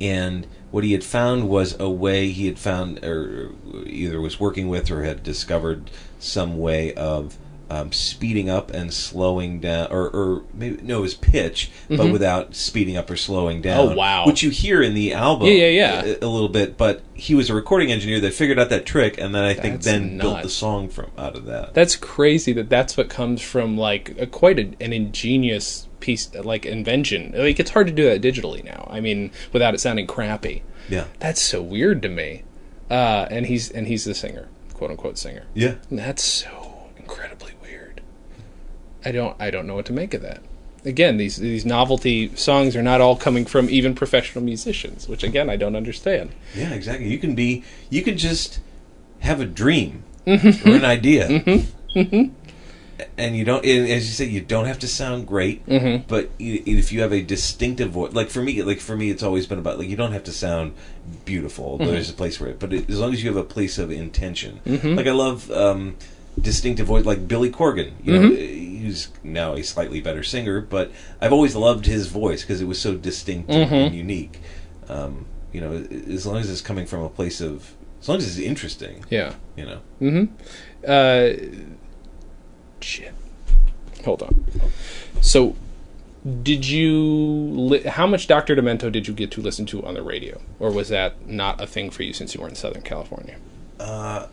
and what he had found was a way he had found, or either was working with or had discovered some way of um, speeding up and slowing down, or, or maybe no, it was pitch, but without speeding up or slowing down. Mm-hmm. Oh, wow. Which you hear in the album, Yeah, yeah, yeah. a, a little bit. But he was a recording engineer that figured out that trick, and then I think That's then built the song from out of that. That's crazy that that's what comes from like a, quite a, an ingenious piece, like invention. Like it's hard to do that digitally now. I mean, without it sounding crappy. yeah, That's so weird to me. Uh, and he's and he's the singer, quote unquote singer. yeah. And that's so incredibly weird. I don't I don't know what to make of that. Again, these these novelty songs are not all coming from even professional musicians, which again I don't understand. Yeah, exactly. You can be, you can just have a dream Mm-hmm. or an idea, and you don't. and As you say, you don't have to sound great, Mm-hmm. but you, if you have a distinctive voice, like for me, like for me, it's always been about like you don't have to sound beautiful. Mm-hmm. There's a place for it, but it, as long as you have a place of intention, Mm-hmm. like I love. um distinctive voice like Billy Corgan you know he's now a slightly better singer but I've always loved his voice because it was so distinctive and unique um, you know as long as it's coming from a place of as long as it's interesting Yeah. you know Mm-hmm. Uh, shit. Hold on. So, did you? Li- how much Doctor Demento did you get to listen to on the radio, or was that not a thing for you since you were in Southern California? uh,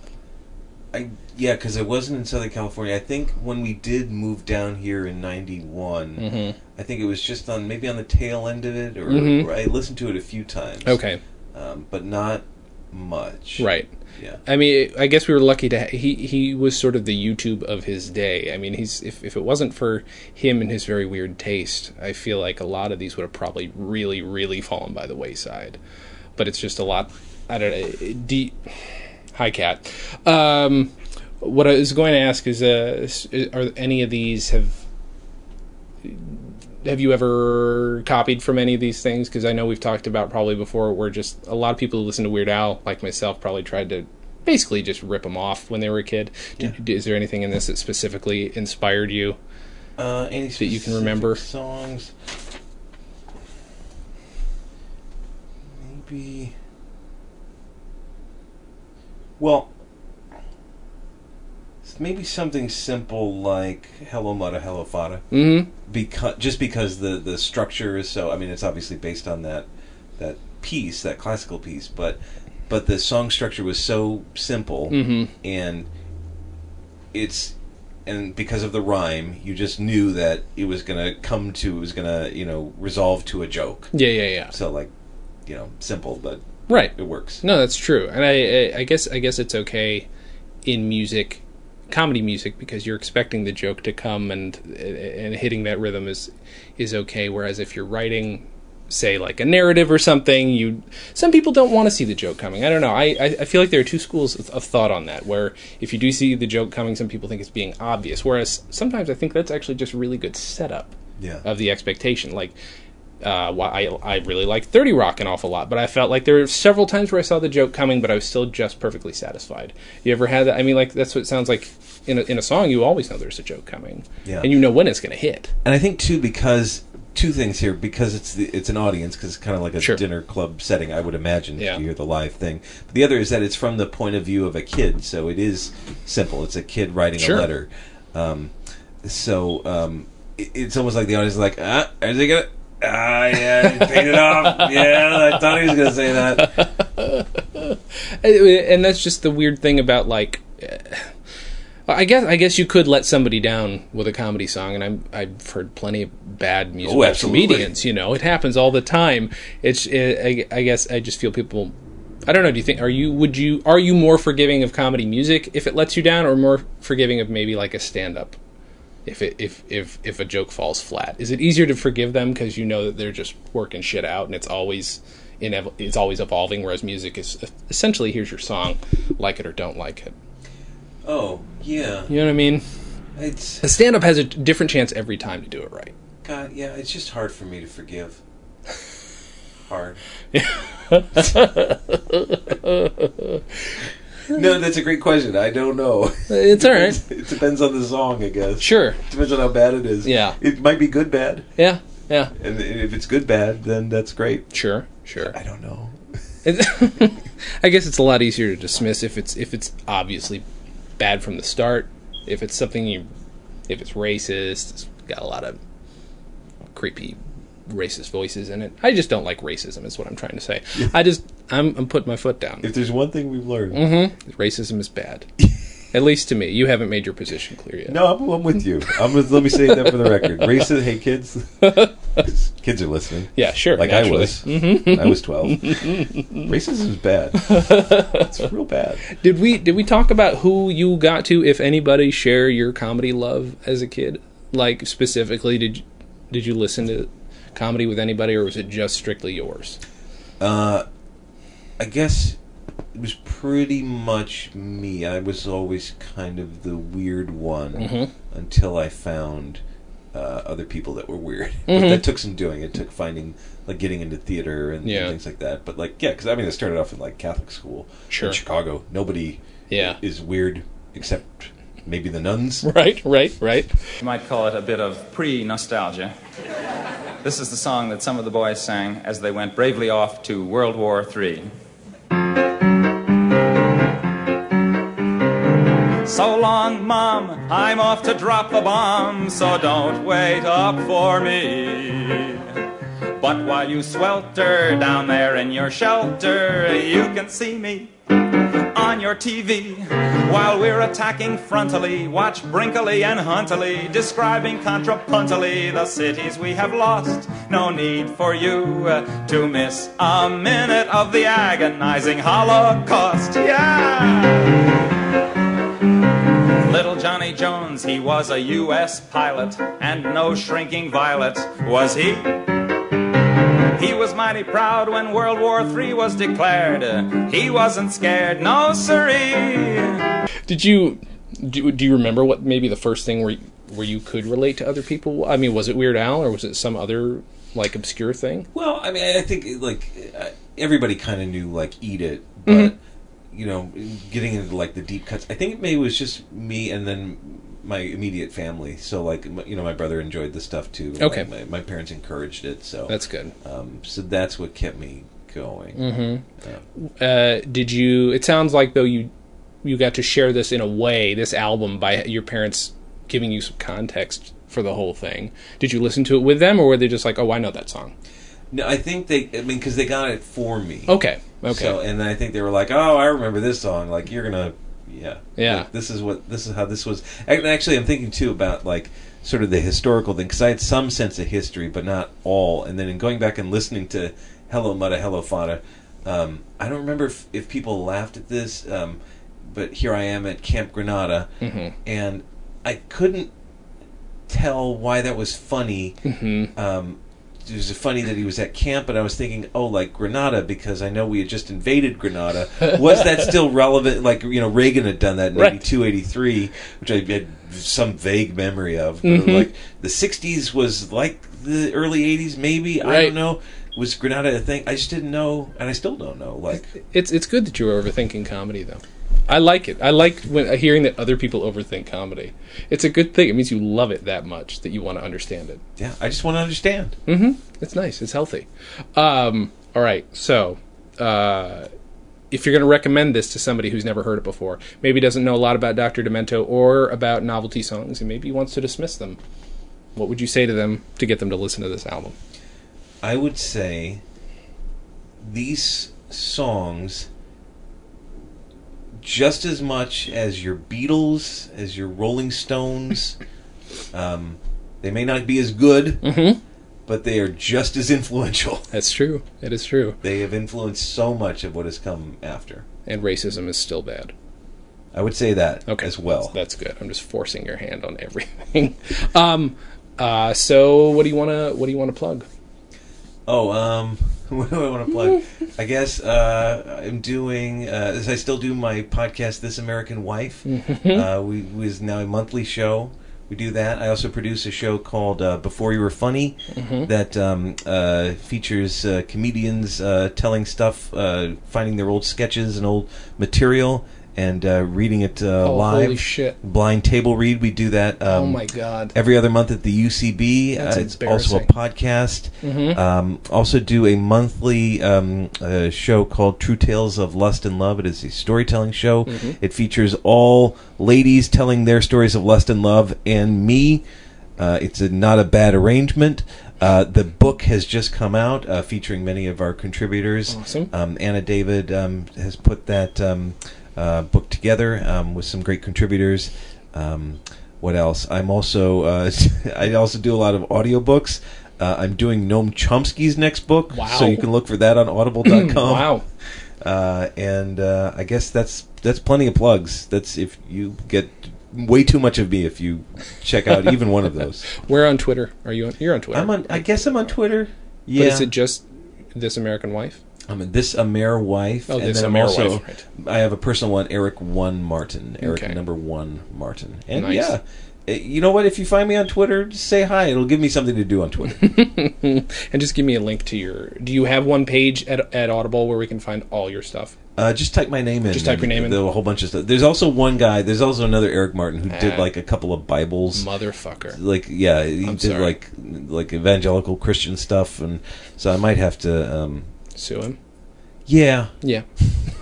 I yeah because I wasn't in Southern California I think when we did move down here in 91 Mm-hmm. I think it was just on maybe on the tail end of it or, Mhm. or I listened to it a few times Okay. um, but not much Right. yeah I mean, I guess we were lucky to. Ha- he he was sort of the YouTube of his day. I mean, he's if if it wasn't for him and his very weird taste, I feel like a lot of these would have probably really really fallen by the wayside. But it's just a lot. I don't know. Deep. Hi, cat. Um, what I was going to ask is, uh, are any of these have have you ever copied from any of these things? Because I know we've talked about probably before, where just a lot of people who listen to Weird Al, like myself, probably tried to basically just rip them off when they were a kid. Did, Is there anything in this that specifically inspired you? Uh, any That you can remember? songs? Maybe. Well, maybe something simple like "Hello Muddah, Hello Fadduh," Mm-hmm. because just because the the structure is so. I mean, it's obviously based on that that piece, that classical piece, but but the song structure was so simple Mm-hmm. and it's and because of the rhyme, you just knew that it was gonna come to, it was gonna, you know, resolve to a joke. Yeah, yeah, yeah. So like, you know, simple, but Right. it works. No, that's true, and I, I, I guess I guess it's okay in music, comedy music, because you're expecting the joke to come, and and hitting that rhythm is is okay. Whereas if you're writing, say like a narrative or something, you some people don't want to see the joke coming. I don't know. I I, feel like there are two schools of, of thought on that. Where if you do see the joke coming, some people think it's being obvious, whereas sometimes I think that's actually just really good setup Yeah. of the expectation. Like, uh, I I really like Thirty Rock an awful lot, but I felt like there were several times where I saw the joke coming, but I was still just perfectly satisfied. You ever had that? I mean, like that's what it sounds like in a, in a song. You always know there's a joke coming, Yeah. and you know when it's going to hit. And I think too because two things here because it's the, it's an audience because it's kind of like a Sure. dinner club setting I would imagine Yeah. if you hear the live thing. But the other is that it's from the point of view of a kid, so it is simple. It's a kid writing Sure. a letter. Um, so um, it, it's almost like the audience is like, ah, is he gonna? Ah, yeah, he paid it off. Yeah, I thought he was gonna say that. and that's just the weird thing about like uh, I guess I guess you could let somebody down with a comedy song, and I'm, I've heard plenty of bad musical Oh, comedians. You know, it happens all the time. It's it, I, I guess I just feel people. I don't know. Do you think are you would you are you more forgiving of comedy music if it lets you down, or more forgiving of maybe like a stand up? If it if if if a joke falls flat, is it easier to forgive them because you know that they're just working shit out and it's always inev- it's always evolving, whereas music is essentially here's your song, like it or don't like it. Oh, yeah. You know what I mean? It's A stand up has a different chance every time to do it right. God, yeah, it's just hard for me to forgive. Hard. no, that's a great question. I don't know. It's all right. It depends on the song, I guess. Sure. Depends on how bad it is. Yeah. It might be good bad. Yeah. Yeah. And if it's good bad, then that's great. Sure. Sure. I don't know. I guess it's a lot easier to dismiss if it's if it's obviously bad from the start. If it's something you, if it's racist, it's got a lot of creepy racist voices in it. I just don't like racism. Is what I'm trying to say. I just I'm I'm putting my foot down. If there's one thing we've learned. Mm-hmm. Racism is bad. At least to me. You haven't made your position clear yet. No, I'm, I'm with you. I'm with, let me say that for the record. Racist, hey kids. kids are listening. Yeah, sure. Like naturally. I was. when I was 12. Racism is bad. It's real bad. Did we did we talk about who you got to, if anybody, share your comedy love as a kid? Like specifically, did you, did you listen to comedy with anybody, or was it just strictly yours? Uh, I guess it was pretty much me. I was always kind of the weird one Mhm. until I found uh, other people that were weird. But Mhm. that took some doing. It took finding, like, getting into theater and, and things like that. But like, yeah, because I mean, I started off in like Catholic school Sure. in Chicago. Nobody Yeah. is weird except maybe the nuns. Right, right, right. You might call it a bit of pre nostalgia. This is the song that some of the boys sang as they went bravely off to World War III. So long, Mom, I'm off to drop the bomb, so don't wait up for me. But while you swelter down there in your shelter, you can see me on your TV while we're attacking frontally. Watch Brinkley and Huntley describing contrapuntally the cities we have lost. No need for you uh, to miss a minute of the agonizing Holocaust. Yeah! Little Johnny Jones, he was a U.S. pilot, and no shrinking violet was he. He was mighty proud when World War III was declared. He wasn't scared, no siree. Did you do, do you remember what maybe the first thing where where you could relate to other people? I mean, was it Weird Al or was it some other like obscure thing? Well, I mean, I think like uh, everybody kind of knew like "Eat It," but Mhm. you know, getting into like the deep cuts. I think maybe it was just me and then my immediate family. So like, you know, my brother enjoyed the stuff too. Okay. my, my parents encouraged it. So That's good. Um, so that's what kept me going. Mm-hmm. Uh, did you? It sounds like though you you got to share this in a way, this album, by your parents giving you some context for the whole thing. Did you listen to it with them, or were they just like, "Oh, I know that song"? No, I think they. I mean, because they got it for me. Okay, okay. So, and then I think they were like, "Oh, I remember this song. Like, you're gonna, yeah, Yeah. Like, this is what this is how this was." Actually, I'm thinking too about like sort of the historical thing because I had some sense of history, but not all. And then in going back and listening to "Hello Muddah, Hello Fadduh," um, I don't remember if, if people laughed at this, um, but here I am at Camp Granada, Mhm. and I couldn't tell why that was funny. Mhm. Um, it was funny that he was at camp, and I was thinking, oh, like Grenada, because I know we had just invaded Grenada. Was that still relevant? Like, you know, Reagan had done that in Right. 82, 83, which I had some vague memory of. But Mhm. Like, the 60s was like the early 80s, maybe. I don't know. Was Grenada a thing? I just didn't know, and I still don't know. Like, It's it's good that you were overthinking comedy, though. I like it. I like when hearing that other people overthink comedy. It's a good thing. It means you love it that much that you want to understand it. yeah, I just want to understand. Mm-hmm. It's nice. It's healthy. Um, all right. So, uh, if you're going to recommend this to somebody who's never heard it before, maybe doesn't know a lot about Dr. Demento or about novelty songs, and maybe wants to dismiss them, what would you say to them to get them to listen to this album? I would say these songs, just as much as your Beatles, as your Rolling Stones, um, they may not be as good, Mm-hmm. but they are just as influential. That's true. It is true. They have influenced so much of what has come after. And racism is still bad. I would say that Okay. as well. That's good. I'm just forcing your hand on everything. um, uh, so what do you want to what do you want to plug? Oh, um, what do I want to plug? I guess uh, I'm doing. Uh, as I still do my podcast, This American Wife. uh, we was now a monthly show We do that. I also produce a show called uh, Before You Were Funny that um, uh, features uh, comedians uh, telling stuff, uh, finding their old sketches and old material, and uh, reading it uh, Oh, live. holy shit. Blind table read. We do that. Um, oh my god. Every other month at the UCB. That's uh, it's also a podcast. Um, also do a monthly um, uh, show called True Tales of Lust and Love. It is a storytelling show. It features all ladies telling their stories of lust and love and me. Uh, it's a, not a bad arrangement. Uh, the book has just come out, uh, featuring many of our contributors. Awesome. Um, Anna David um, has put that um, uh, book together um, with some great contributors. Um, what else? I'm also uh, I also do a lot of audiobooks. Uh, I'm doing Noam Chomsky's next book, Wow. so you can look for that on Audible.com. Wow. Uh, and uh, I guess that's that's plenty of plugs. That's if you get way too much of me if you check out even one of those. We're on Twitter. Are you on? You're on Twitter. I'm on. I guess I'm on Twitter. Yeah, But is it just this American wife? I'm in this Amer wife. Oh, and This then Amer also, Wife, right. I have a personal one, Eric One Martin. Eric Okay. number one Martin. And Nice. yeah, eh, you know what? If you find me on Twitter, just say hi. It'll give me something to do on Twitter. And just give me a link to your. Do you have one page at, at Audible where we can find all your stuff? uh, just type my name in. Just type your name in. There's a whole bunch of stuff. There's also one guy. There's also another Eric Martin who did Ah. like a couple of Bibles. Motherfucker. like yeah, he I'm did sorry. like like evangelical Christian stuff, and so I might have to. Um, Sue him. yeah, Yeah.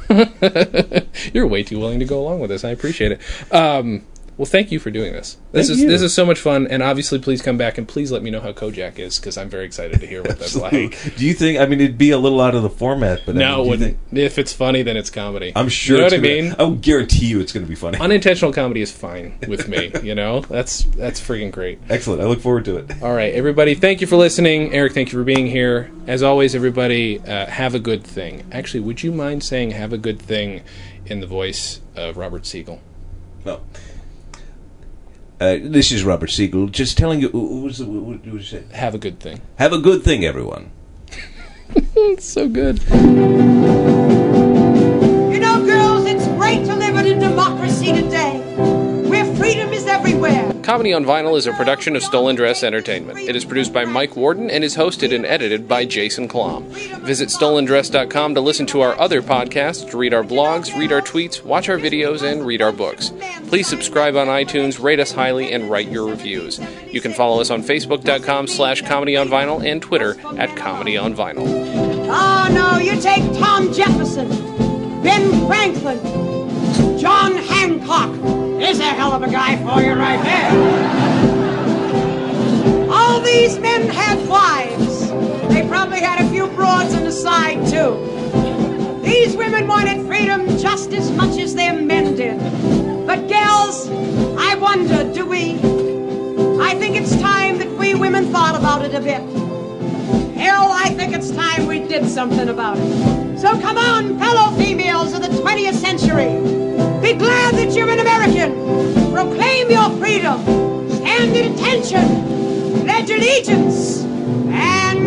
You're way too willing to go along with this. I appreciate it. Um, well, thank you for doing this. This Thank is you. this is so much fun, and obviously, please come back and please let me know how Kojak is because I'm very excited to hear what that's like. Do you think? I mean, it'd be a little out of the format, but I No, mean, do wouldn't. think- if it's funny, then it's comedy. I'm sure. You know what I mean? I guarantee you, it's going to be funny. Unintentional comedy is fine with me. You know, that's that's freaking great. Excellent. I look forward to it. All right, everybody, thank you for listening. Eric, thank you for being here. As always, everybody, uh, have a good thing. Actually, would you mind saying "have a good thing" in the voice of Robert Siegel? No. Uh, this is Robert Siegel, just telling you. What was the, what, what was it? Have a good thing. Have a good thing, everyone. So good. Comedy on Vinyl is a production of Stolen Dress Entertainment. It is produced by Mike Worden and is hosted and edited by Jason Klamm. Visit stolendress.com to listen to our other podcasts, read our blogs, read our tweets, watch our videos, and read our books. Please subscribe on iTunes, rate us highly, and write your reviews. You can follow us on Facebook.com slash Comedy on Vinyl and Twitter at Comedy on Vinyl. Oh, no, you take Tom Jefferson, Ben Franklin, John Hancock. There's a hell of a guy for you right there. All these men had wives. They probably had a few broads on the side, too. These women wanted freedom just as much as their men did. But, gals, I wonder, do we? I think it's time that we women thought about it a bit. Hell, I think it's time we did something about it. So come on, fellow females of the 20th century. Be glad that you're an American. Proclaim your freedom. Stand at attention. Pledge allegiance. And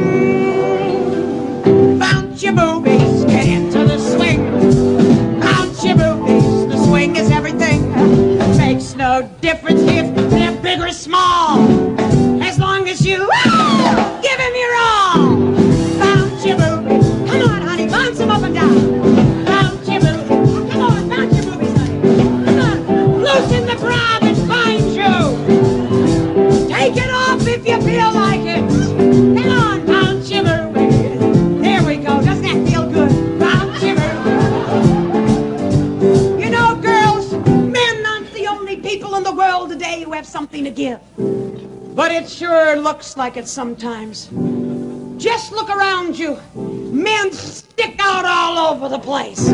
bounce your boobies. Get into the swing. Bounce your boobies. The swing is everything. It Makes no difference if they're big or small. Like it sometimes. Just look around you. Men stick out all over the place.